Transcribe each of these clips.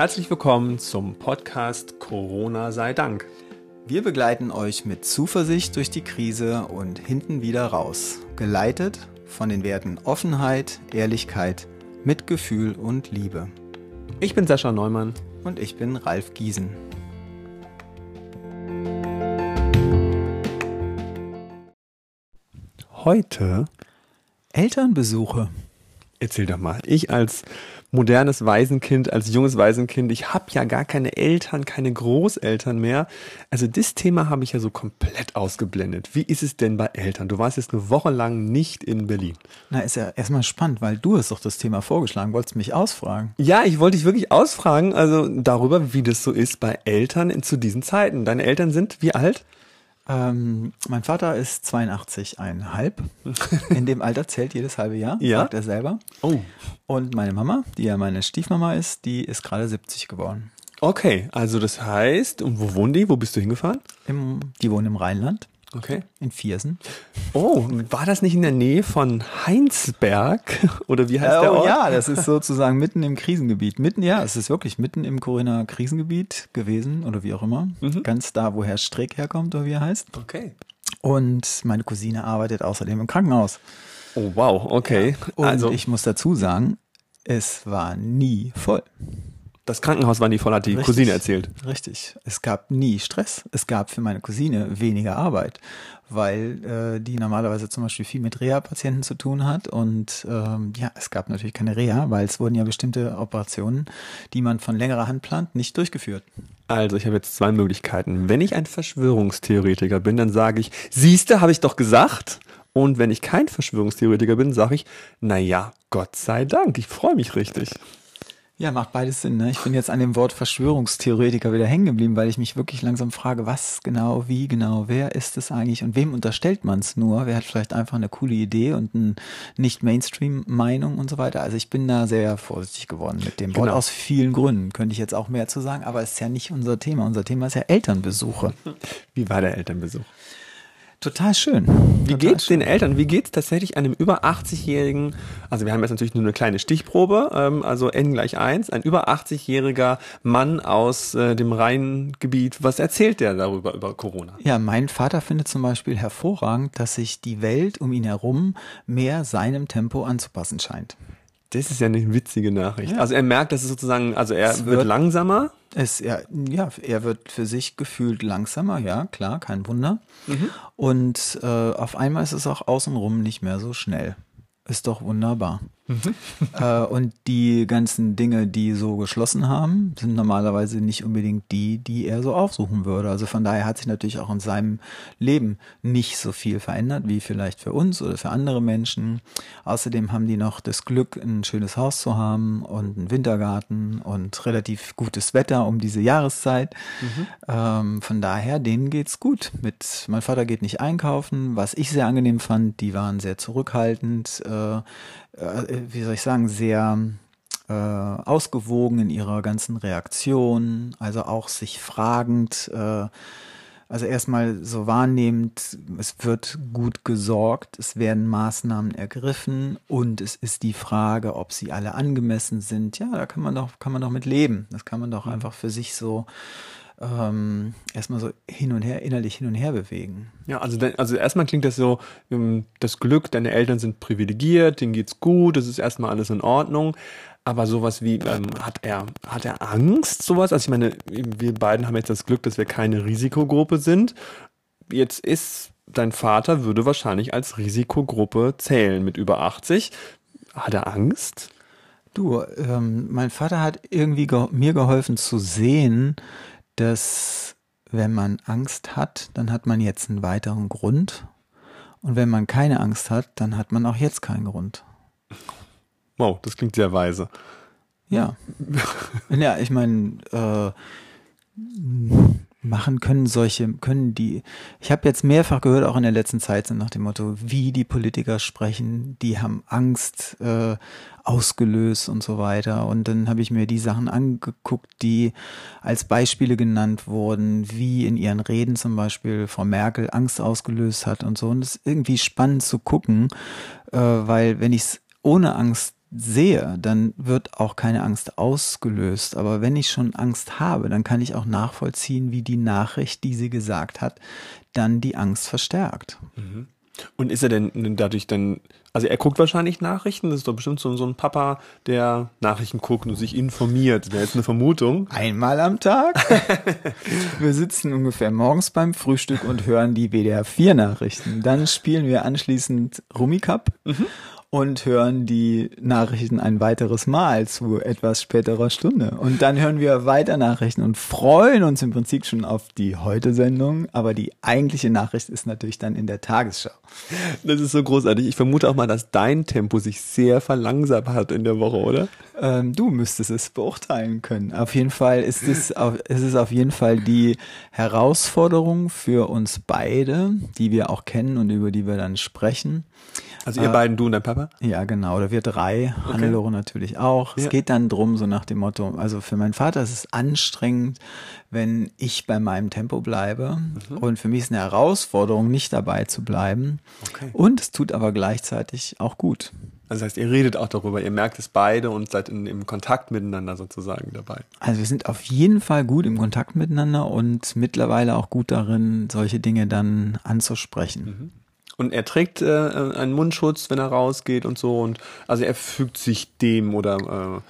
Herzlich willkommen zum Podcast Corona sei Dank. Wir begleiten euch mit Zuversicht durch die Krise und hinten wieder raus, geleitet von den Werten Offenheit, Ehrlichkeit, Mitgefühl und Liebe. Ich bin Sascha Neumann. Und ich bin Ralf Giesen. Heute Elternbesuche. Erzähl doch mal. Ich als modernes Waisenkind, als junges Waisenkind, ich habe ja gar keine Eltern, keine Großeltern mehr. Also das Thema habe ich ja so komplett ausgeblendet. Wie ist es denn bei Eltern? Du warst jetzt eine Woche lang nicht in Berlin. Na, ist ja erstmal spannend, weil du hast doch das Thema vorgeschlagen, wolltest mich ausfragen. Ja, ich wollte dich wirklich ausfragen, also darüber, wie das so ist bei Eltern in, zu diesen Zeiten. Deine Eltern sind wie alt? Ähm, mein Vater ist 82,5. In dem Alter zählt jedes halbe Jahr, Ja? sagt er selber. Oh. Und meine Mama, die ja meine Stiefmama ist, die ist gerade 70 geworden. Okay, also das heißt, und wo wohnen die? Wo bist du hingefahren? Im, die wohnen im Rheinland, Okay. in Viersen. Oh, war das nicht in der Nähe von Heinsberg? Oder wie heißt der oh Ort? ja, das ist sozusagen mitten im Krisengebiet. Mitten, ja, es ist wirklich mitten im Corinna Krisengebiet gewesen oder wie auch immer. Ganz da, wo Herr Streeck herkommt oder wie er heißt. Okay. Und meine Cousine arbeitet außerdem im Krankenhaus. Oh, wow, okay. Und also, ich muss dazu sagen, es war nie voll. Das Krankenhaus war nie voll, hat die Richtig. Cousine erzählt. Richtig. Es gab nie Stress. Es gab für meine Cousine weniger Arbeit, weil äh, die normalerweise zum Beispiel viel mit Reha-Patienten zu tun hat. Und ähm, ja, es gab natürlich keine Reha, weil es wurden ja bestimmte Operationen, die man von längerer Hand plant, nicht durchgeführt. Also, ich habe jetzt zwei Möglichkeiten. Wenn ich ein Verschwörungstheoretiker bin, dann sage ich, siehste, habe ich doch gesagt. Und wenn ich kein Verschwörungstheoretiker bin, sage ich, na ja, Gott sei Dank, ich freue mich richtig. Ja, macht beides Sinn. Ne? Ich bin jetzt an dem Wort Verschwörungstheoretiker wieder hängen geblieben, weil ich mich wirklich langsam frage, was genau, wie genau, wer ist es eigentlich und wem unterstellt man es nur? Wer hat vielleicht einfach eine coole Idee und eine nicht Mainstream-Meinung und so weiter? Also ich bin da sehr vorsichtig geworden mit dem Wort Genau. aus vielen Gründen. Könnte ich jetzt auch mehr zu sagen, aber es ist ja nicht unser Thema. Unser Thema ist ja Elternbesuche. Wie war der Elternbesuch? Total schön. Wie geht's den Eltern? Wie geht's tatsächlich einem über 80-jährigen, also wir haben jetzt natürlich nur eine kleine Stichprobe, ähm, also N gleich 1, ein über 80-jähriger Mann aus äh, dem Rheingebiet, was erzählt der darüber, über Corona? Ja, mein Vater findet zum Beispiel hervorragend, dass sich die Welt um ihn herum mehr seinem Tempo anzupassen scheint. Das ist ja eine witzige Nachricht. Ja. Also er merkt, dass es sozusagen, also er wird, wird- langsamer. Es, ja, ja, er wird für sich gefühlt langsamer, ja, klar, kein Wunder. Und äh, auf einmal ist es auch außenrum nicht mehr so schnell. Ist doch wunderbar. Äh, und die ganzen Dinge, die so geschlossen haben, sind normalerweise nicht unbedingt die, die er so aufsuchen würde. Also von daher hat sich natürlich auch in seinem Leben nicht so viel verändert, wie vielleicht für uns oder für andere Menschen. Außerdem haben die noch das Glück, ein schönes Haus zu haben und einen Wintergarten und relativ gutes Wetter um diese Jahreszeit. Ähm, von daher, denen geht's gut. Mit, mein Vater geht nicht einkaufen, was ich sehr angenehm fand. Die waren sehr zurückhaltend, äh, wie soll ich sagen, sehr äh, ausgewogen in ihrer ganzen Reaktion, also auch sich fragend, äh, also erstmal so wahrnehmend, es wird gut gesorgt, es werden Maßnahmen ergriffen und es ist die Frage, ob sie alle angemessen sind. Ja, da kann man doch, kann man doch mit leben. Das kann man doch einfach für sich so ähm, erstmal so hin und her, innerlich hin und her bewegen. Ja, also, also erstmal klingt das so, ähm, das Glück, deine Eltern sind privilegiert, denen geht's gut, das ist erstmal alles in Ordnung. Aber sowas wie, ähm, hat er, hat er Angst, sowas? Also ich meine, wir beiden haben jetzt das Glück, dass wir keine Risikogruppe sind. Jetzt ist, dein Vater würde wahrscheinlich als Risikogruppe zählen mit über 80. Hat er Angst? Du, ähm, mein Vater hat irgendwie ge mir geholfen zu sehen, dass wenn man Angst hat, dann hat man jetzt einen weiteren Grund. Und wenn man keine Angst hat, dann hat man auch jetzt keinen Grund. Wow, das klingt sehr weise. Ja. ja, ich meine, äh, machen können solche, können die, ich habe jetzt mehrfach gehört, auch in der letzten Zeit, so nach dem Motto, wie die Politiker sprechen, die haben Angst äh, ausgelöst und so weiter. Und dann habe ich mir die Sachen angeguckt, die als Beispiele genannt wurden, wie in ihren Reden zum Beispiel Frau Merkel Angst ausgelöst hat und so. Und es ist irgendwie spannend zu gucken, äh, weil wenn ich es ohne Angst sehe, dann wird auch keine Angst ausgelöst. Aber wenn ich schon Angst habe, dann kann ich auch nachvollziehen, wie die Nachricht, die sie gesagt hat, dann die Angst verstärkt. Mhm. Und ist er denn dadurch dann, also er guckt wahrscheinlich Nachrichten, das ist doch bestimmt so, so ein Papa, der Nachrichten guckt und sich informiert. Das wäre jetzt eine Vermutung. Einmal am Tag. wir sitzen ungefähr morgens beim Frühstück und hören die WDR 4 Nachrichten. Dann spielen wir anschließend Rummikub. Mhm und hören die Nachrichten ein weiteres Mal zu etwas späterer Stunde. Und dann hören wir weiter Nachrichten und freuen uns im Prinzip schon auf die Heute-Sendung. Aber die eigentliche Nachricht ist natürlich dann in der Tagesschau. Das ist so großartig. Ich vermute auch mal, dass dein Tempo sich sehr verlangsamt hat in der Woche, oder? Ähm, du müsstest es beurteilen können. Auf jeden Fall ist es, auf, es ist auf jeden Fall die Herausforderung für uns beide, die wir auch kennen und über die wir dann sprechen also ihr äh, beiden, du und dein Papa? Ja, genau. Oder wir drei. Okay. Hannelore natürlich auch. Ja. Es geht dann drum, so nach dem Motto, also für meinen Vater ist es anstrengend, wenn ich bei meinem Tempo bleibe. Mhm. Und für mich ist eine Herausforderung, nicht dabei zu bleiben. Okay. Und es tut aber gleichzeitig auch gut. Also das heißt, ihr redet auch darüber, ihr merkt es beide und seid in, im Kontakt miteinander sozusagen dabei. Also wir sind auf jeden Fall gut im Kontakt miteinander und mittlerweile auch gut darin, solche Dinge dann anzusprechen. Mhm. Und er trägt äh, einen Mundschutz, wenn er rausgeht und so. Und also er fügt sich dem oder äh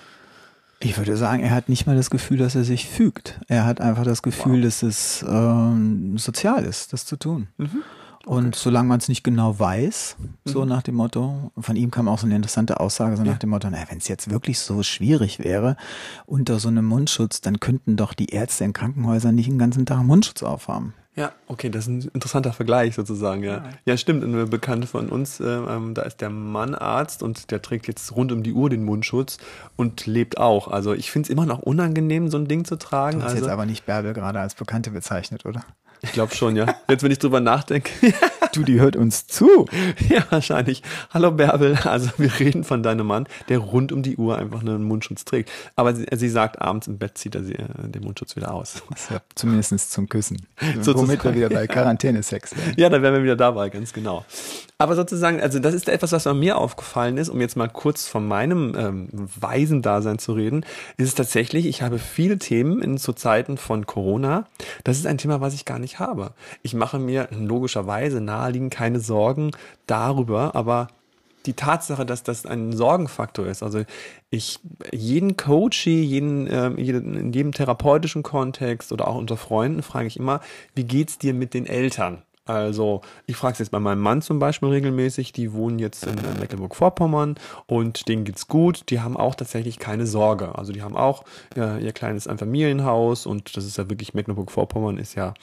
ich würde sagen, er hat nicht mal das Gefühl, dass er sich fügt. Er hat einfach das Gefühl, wow. dass es ähm, sozial ist, das zu tun. Mhm. Und okay. solange man es nicht genau weiß, so mhm. nach dem Motto, von ihm kam auch so eine interessante Aussage, so ja. nach dem Motto, naja, wenn es jetzt wirklich so schwierig wäre, unter so einem Mundschutz, dann könnten doch die Ärzte in Krankenhäusern nicht den ganzen Tag einen Mundschutz aufhaben. Ja, okay, das ist ein interessanter Vergleich sozusagen, ja. Ja, stimmt. Eine Bekannte von uns, äh, ähm, da ist der Mann Arzt und der trägt jetzt rund um die Uhr den Mundschutz und lebt auch. Also ich finde es immer noch unangenehm, so ein Ding zu tragen. Du hast also, jetzt aber nicht Bärbel gerade als Bekannte bezeichnet, oder? Ich glaube schon, ja. Jetzt, wenn ich drüber nachdenke. du, die hört uns zu. Ja, wahrscheinlich. Hallo Bärbel. Also wir reden von deinem Mann, der rund um die Uhr einfach einen Mundschutz trägt. Aber sie, sie sagt, abends im Bett zieht er sie, äh, den Mundschutz wieder aus. Ja, zumindest zum Küssen. Womit wir wieder bei Quarantäne-Sex wären. Ja, dann wären wir wieder dabei, ganz genau. Aber sozusagen, also das ist etwas, was mir aufgefallen ist, um jetzt mal kurz von meinem ähm, Waisendasein zu reden, ist es tatsächlich, ich habe viele Themen in zu Zeiten von Corona. Das ist ein Thema, was ich gar nicht habe. Ich mache mir logischerweise naheliegend keine Sorgen darüber, aber die Tatsache, dass das ein Sorgenfaktor ist. Also ich jeden Coachie, jeden, äh, in jedem therapeutischen Kontext oder auch unter Freunden frage ich immer, wie geht's dir mit den Eltern? Also ich frage es jetzt bei meinem Mann zum Beispiel regelmäßig, die wohnen jetzt in Mecklenburg-Vorpommern und denen geht's gut. Die haben auch tatsächlich keine Sorge. Also die haben auch ja, ihr kleines Einfamilienhaus und das ist ja wirklich Mecklenburg-Vorpommern ist ja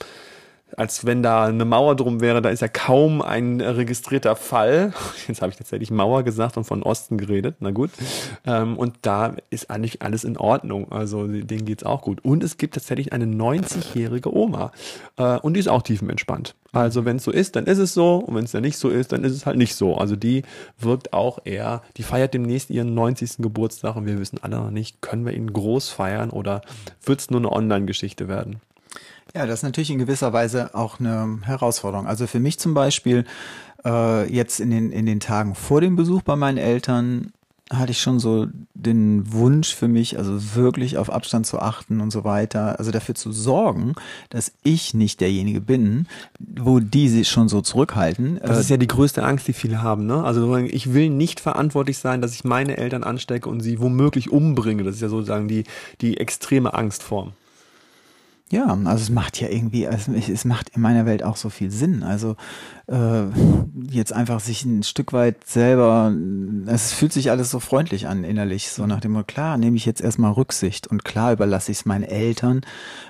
als wenn da eine Mauer drum wäre, da ist ja kaum ein registrierter Fall. Jetzt habe ich tatsächlich Mauer gesagt und von Osten geredet, na gut. Ähm, und da ist eigentlich alles in Ordnung, also denen geht's auch gut. Und es gibt tatsächlich eine 90-jährige Oma äh, und die ist auch tiefenentspannt. Also wenn es so ist, dann ist es so und wenn es dann nicht so ist, dann ist es halt nicht so. Also die wirkt auch eher, die feiert demnächst ihren 90. Geburtstag und wir wissen alle noch nicht, können wir ihn groß feiern oder wird es nur eine Online-Geschichte werden? Ja, das ist natürlich in gewisser Weise auch eine Herausforderung. Also für mich zum Beispiel äh, jetzt in den, in den Tagen vor dem Besuch bei meinen Eltern hatte ich schon so den Wunsch für mich, also wirklich auf Abstand zu achten und so weiter, also dafür zu sorgen, dass ich nicht derjenige bin, wo die sich schon so zurückhalten. Das ist ja die größte Angst, die viele haben, ne? Also ich will nicht verantwortlich sein, dass ich meine Eltern anstecke und sie womöglich umbringe. Das ist ja sozusagen die, die extreme Angstform. Ja, also es macht ja irgendwie, also es macht in meiner Welt auch so viel Sinn. Also äh, jetzt einfach sich ein Stück weit selber, es fühlt sich alles so freundlich an innerlich, so nach dem klar, nehme ich jetzt erstmal Rücksicht und klar überlasse ich es meinen Eltern,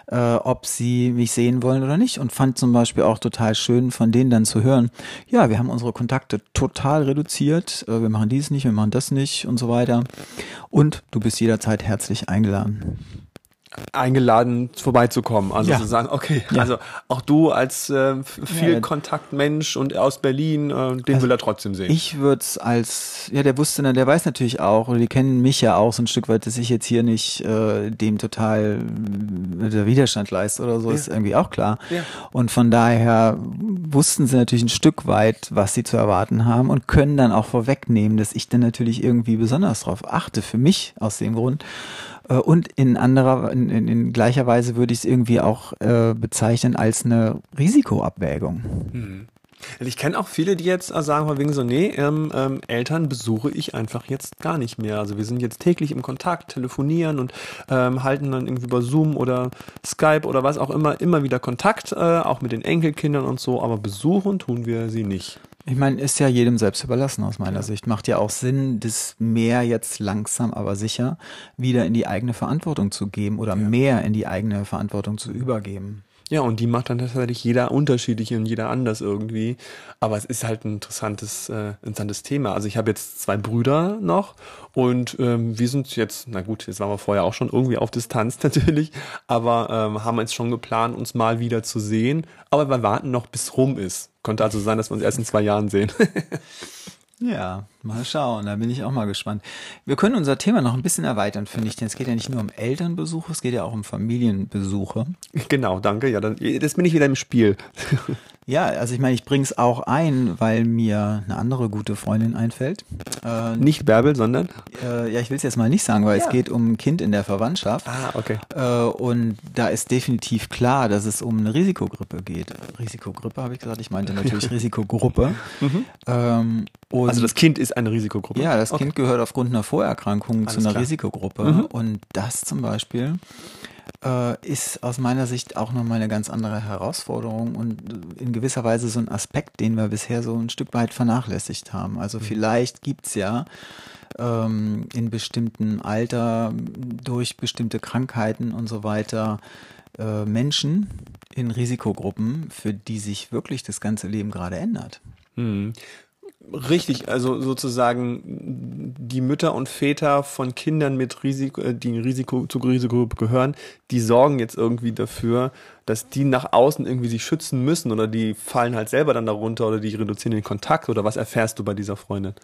äh, ob sie mich sehen wollen oder nicht. Und fand zum Beispiel auch total schön, von denen dann zu hören, ja, wir haben unsere Kontakte total reduziert, äh, wir machen dies nicht, wir machen das nicht und so weiter. Und du bist jederzeit herzlich eingeladen. Eingeladen, vorbeizukommen. Also Ja. zu sagen, okay, Ja. also auch du als äh, viel Ja. Kontaktmensch und aus Berlin, äh, den will er trotzdem sehen. Ich würde es als, ja, der wusste, der weiß natürlich auch, oder die kennen mich ja auch so ein Stück weit, dass ich jetzt hier nicht äh, dem total äh, der Widerstand leiste oder so, ist irgendwie auch klar. Ja. Und von daher wussten sie natürlich ein Stück weit, was sie zu erwarten haben und können dann auch vorwegnehmen, dass ich dann natürlich irgendwie besonders drauf achte, für mich aus dem Grund. Äh, Und in anderer, in, in, in gleicher Weise würde ich es irgendwie auch äh, bezeichnen als eine Risikoabwägung. Ich kenne auch viele, die jetzt äh, sagen, wegen so, nee, ähm, ähm, Eltern besuche ich einfach jetzt gar nicht mehr. Also wir sind jetzt täglich im Kontakt, telefonieren und ähm, halten dann irgendwie über Zoom oder Skype oder was auch immer immer wieder Kontakt, äh, auch mit den Enkelkindern und so, aber besuchen tun wir sie nicht. Ich meine, ist ja jedem selbst überlassen aus meiner Sicht. Macht ja auch Sinn, das mehr jetzt langsam, aber sicher wieder in die eigene Verantwortung zu geben oder mehr in die eigene Verantwortung zu übergeben. Ja, und die macht dann tatsächlich jeder unterschiedlich und jeder anders irgendwie. Aber es ist halt ein interessantes, äh, interessantes Thema. Also ich habe jetzt zwei Brüder noch und ähm, wir sind jetzt, na gut, jetzt waren wir vorher auch schon irgendwie auf Distanz natürlich, aber ähm, haben jetzt schon geplant, uns mal wieder zu sehen. Aber wir warten noch, bis rum ist. Könnte also sein, dass wir uns erst in zwei Jahren sehen. Ja, mal schauen, da bin ich auch mal gespannt. Wir können unser Thema noch ein bisschen erweitern, finde ich, denn es geht ja nicht nur um Elternbesuche, es geht ja auch um Familienbesuche. genau, danke. Ja, dann jetzt bin ich wieder im Spiel. Ja, also ich meine, ich bringe es auch ein, weil mir eine andere gute Freundin einfällt. Äh, Nicht Bärbel, sondern. äh, ja, ich will es jetzt mal nicht sagen, weil Ja. es geht um ein Kind in der Verwandtschaft. Ah, okay. Äh, und da ist definitiv klar, dass es um eine Risikogruppe geht. Risikogruppe habe ich gesagt, ich meinte natürlich Risikogruppe. Ähm, und Also das Kind ist eine Risikogruppe. ja, das okay. Kind gehört aufgrund einer Vorerkrankung zu Alles einer klar. Risikogruppe. Und das zum Beispiel äh, ist aus meiner Sicht auch nochmal eine ganz andere Herausforderung und in gewisser Weise so ein Aspekt, den wir bisher so ein Stück weit vernachlässigt haben. Also vielleicht gibt's ja ähm, in bestimmten Alter durch bestimmte Krankheiten und so weiter äh, Menschen in Risikogruppen, für die sich wirklich das ganze Leben gerade ändert. Hm. Richtig, also sozusagen die Mütter und Väter von Kindern mit Risiko, äh, die in Risiko zur Risikogruppe gehören, die sorgen jetzt irgendwie dafür, dass die nach außen irgendwie sich schützen müssen oder die fallen halt selber dann darunter oder die reduzieren den Kontakt oder was erfährst du bei dieser Freundin?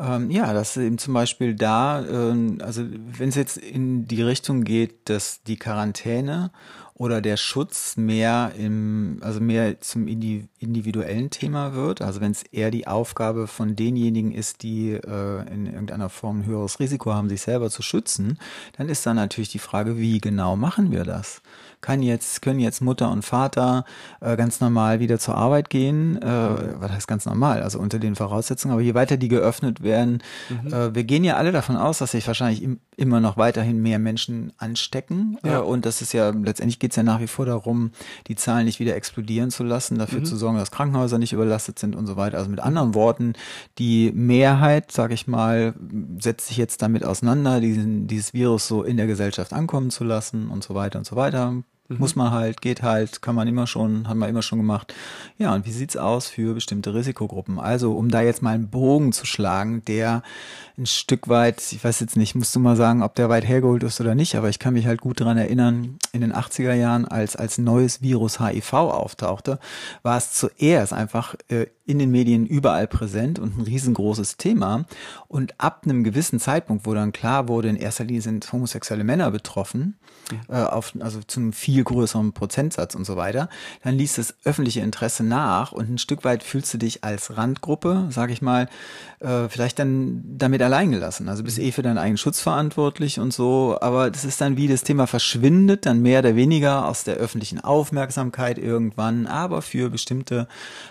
Ähm, ja, dass eben zum Beispiel da, ähm, also wenn es jetzt in die Richtung geht, dass die Quarantäne oder der Schutz mehr im, also mehr zum indi individuellen Thema wird, also wenn es eher die Aufgabe von denjenigen ist, die äh, in irgendeiner Form ein höheres Risiko haben, sich selber zu schützen, dann ist dann natürlich die Frage, wie genau machen wir das? Kann jetzt, können jetzt Mutter und Vater äh, ganz normal wieder zur Arbeit gehen? Äh, was heißt ganz normal? Also unter den Voraussetzungen. Aber je weiter die geöffnet werden, äh, wir gehen ja alle davon aus, dass sich wahrscheinlich im, immer noch weiterhin mehr Menschen anstecken. Ja. Äh, und das ist ja, letztendlich geht es ja nach wie vor darum, die Zahlen nicht wieder explodieren zu lassen, dafür zu sorgen, dass Krankenhäuser nicht überlastet sind und so weiter. Also mit anderen Worten, die Mehrheit, sag ich mal, setzt sich jetzt damit auseinander, diesen, dieses Virus so in der Gesellschaft ankommen zu lassen und so weiter und so weiter. Muss man halt, geht halt, kann man immer schon, hat man immer schon gemacht. Ja, und wie sieht's aus für bestimmte Risikogruppen? Also, um da jetzt mal einen Bogen zu schlagen, der ein Stück weit, ich weiß jetzt nicht, musst du mal sagen, ob der weit hergeholt ist oder nicht, aber ich kann mich halt gut daran erinnern, in den 80er Jahren, als als neues Virus HIV auftauchte, war es zuerst einfach äh, in den Medien überall präsent und ein riesengroßes Thema. Und ab einem gewissen Zeitpunkt, wo dann klar wurde, in erster Linie sind homosexuelle Männer betroffen, äh, auf, also zu einem viel größeren Prozentsatz und so weiter, dann ließ das öffentliche Interesse nach und ein Stück weit fühlst du dich als Randgruppe, sag ich mal, äh, vielleicht dann damit allein gelassen. Also bist eh für deinen eigenen Schutz verantwortlich und so, aber das ist dann wie das Thema verschwindet, dann mehr oder weniger aus der öffentlichen Aufmerksamkeit irgendwann, aber für bestimmte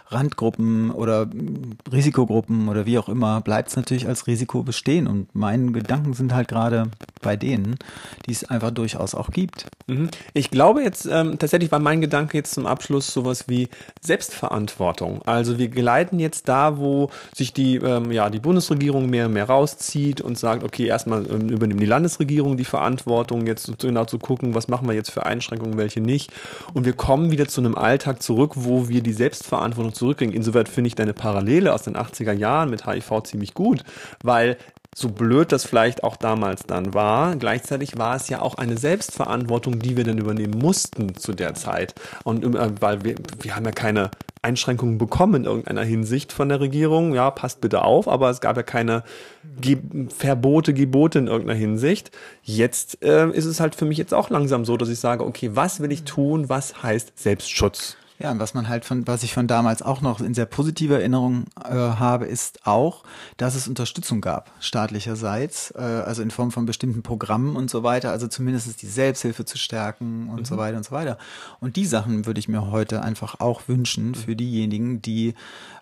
Randgruppen oder mm, Risikogruppen oder wie auch immer bleibt es natürlich als Risiko bestehen. Und meine Gedanken sind halt gerade bei denen, die es einfach durchaus auch gibt. Mhm. Ich glaube jetzt, ähm, tatsächlich war mein Gedanke jetzt zum Abschluss sowas wie Selbstverantwortung. Also wir gleiten jetzt da, wo sich die, ähm, ja, die Bundesregierung mehr und mehr rauszieht und sagt, okay, erstmal ähm, übernimmt die Landesregierung die Verantwortung, jetzt genau zu gucken, was machen wir jetzt für Einschränkungen, welche nicht. Und wir kommen wieder zu einem Alltag zurück, wo wir die Selbstverantwortung zurückkriegen. Insoweit finde ich deine Parallele aus den 80er Jahren mit HIV ziemlich gut, weil so blöd das vielleicht auch damals dann war, gleichzeitig war es ja auch eine Selbstverantwortung, die wir dann übernehmen mussten zu der Zeit. Und äh, weil wir, wir haben ja keine Einschränkungen bekommen in irgendeiner Hinsicht von der Regierung. Ja, passt bitte auf, aber es gab ja keine Ge Verbote, Gebote in irgendeiner Hinsicht. Jetzt äh, ist es halt für mich jetzt auch langsam so, dass ich sage, okay, was will ich tun? Was heißt Selbstschutz? Ja, und was man halt von, was ich von damals auch noch in sehr positiver Erinnerung äh, habe, ist auch, dass es Unterstützung gab, staatlicherseits, äh, also in Form von bestimmten Programmen und so weiter, also zumindest die Selbsthilfe zu stärken und mhm. so weiter und so weiter. Und die Sachen würde ich mir heute einfach auch wünschen für diejenigen, die,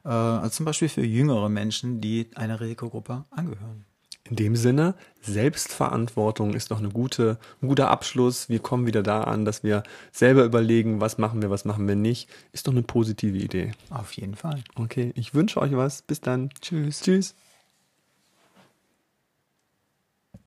äh, also zum Beispiel für jüngere Menschen, die einer Risikogruppe angehören. In dem Sinne, Selbstverantwortung ist doch eine gute, ein guter Abschluss. Wir kommen wieder da an, dass wir selber überlegen, was machen wir, was machen wir nicht. Ist doch eine positive Idee. Auf jeden Fall. Okay, ich wünsche euch was. Bis dann. Tschüss. Tschüss.